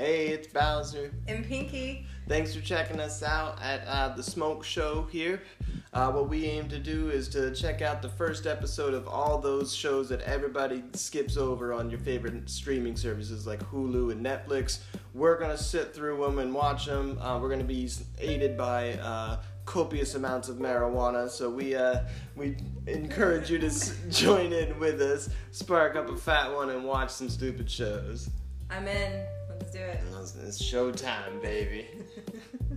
Hey, it's Bowser. And Pinky. Thanks for checking us out at uh, the Smoke Show here. Uh, what we aim to do is to check out the first episode of all those shows that everybody skips over on your favorite streaming services like Hulu and Netflix. We're going to sit through them and watch them. Uh, we're going to be aided by uh, copious amounts of marijuana, so we uh, we encourage you to s- join in with us, spark up a fat one, and watch some stupid shows. I'm in. Let's do it. It's showtime, baby.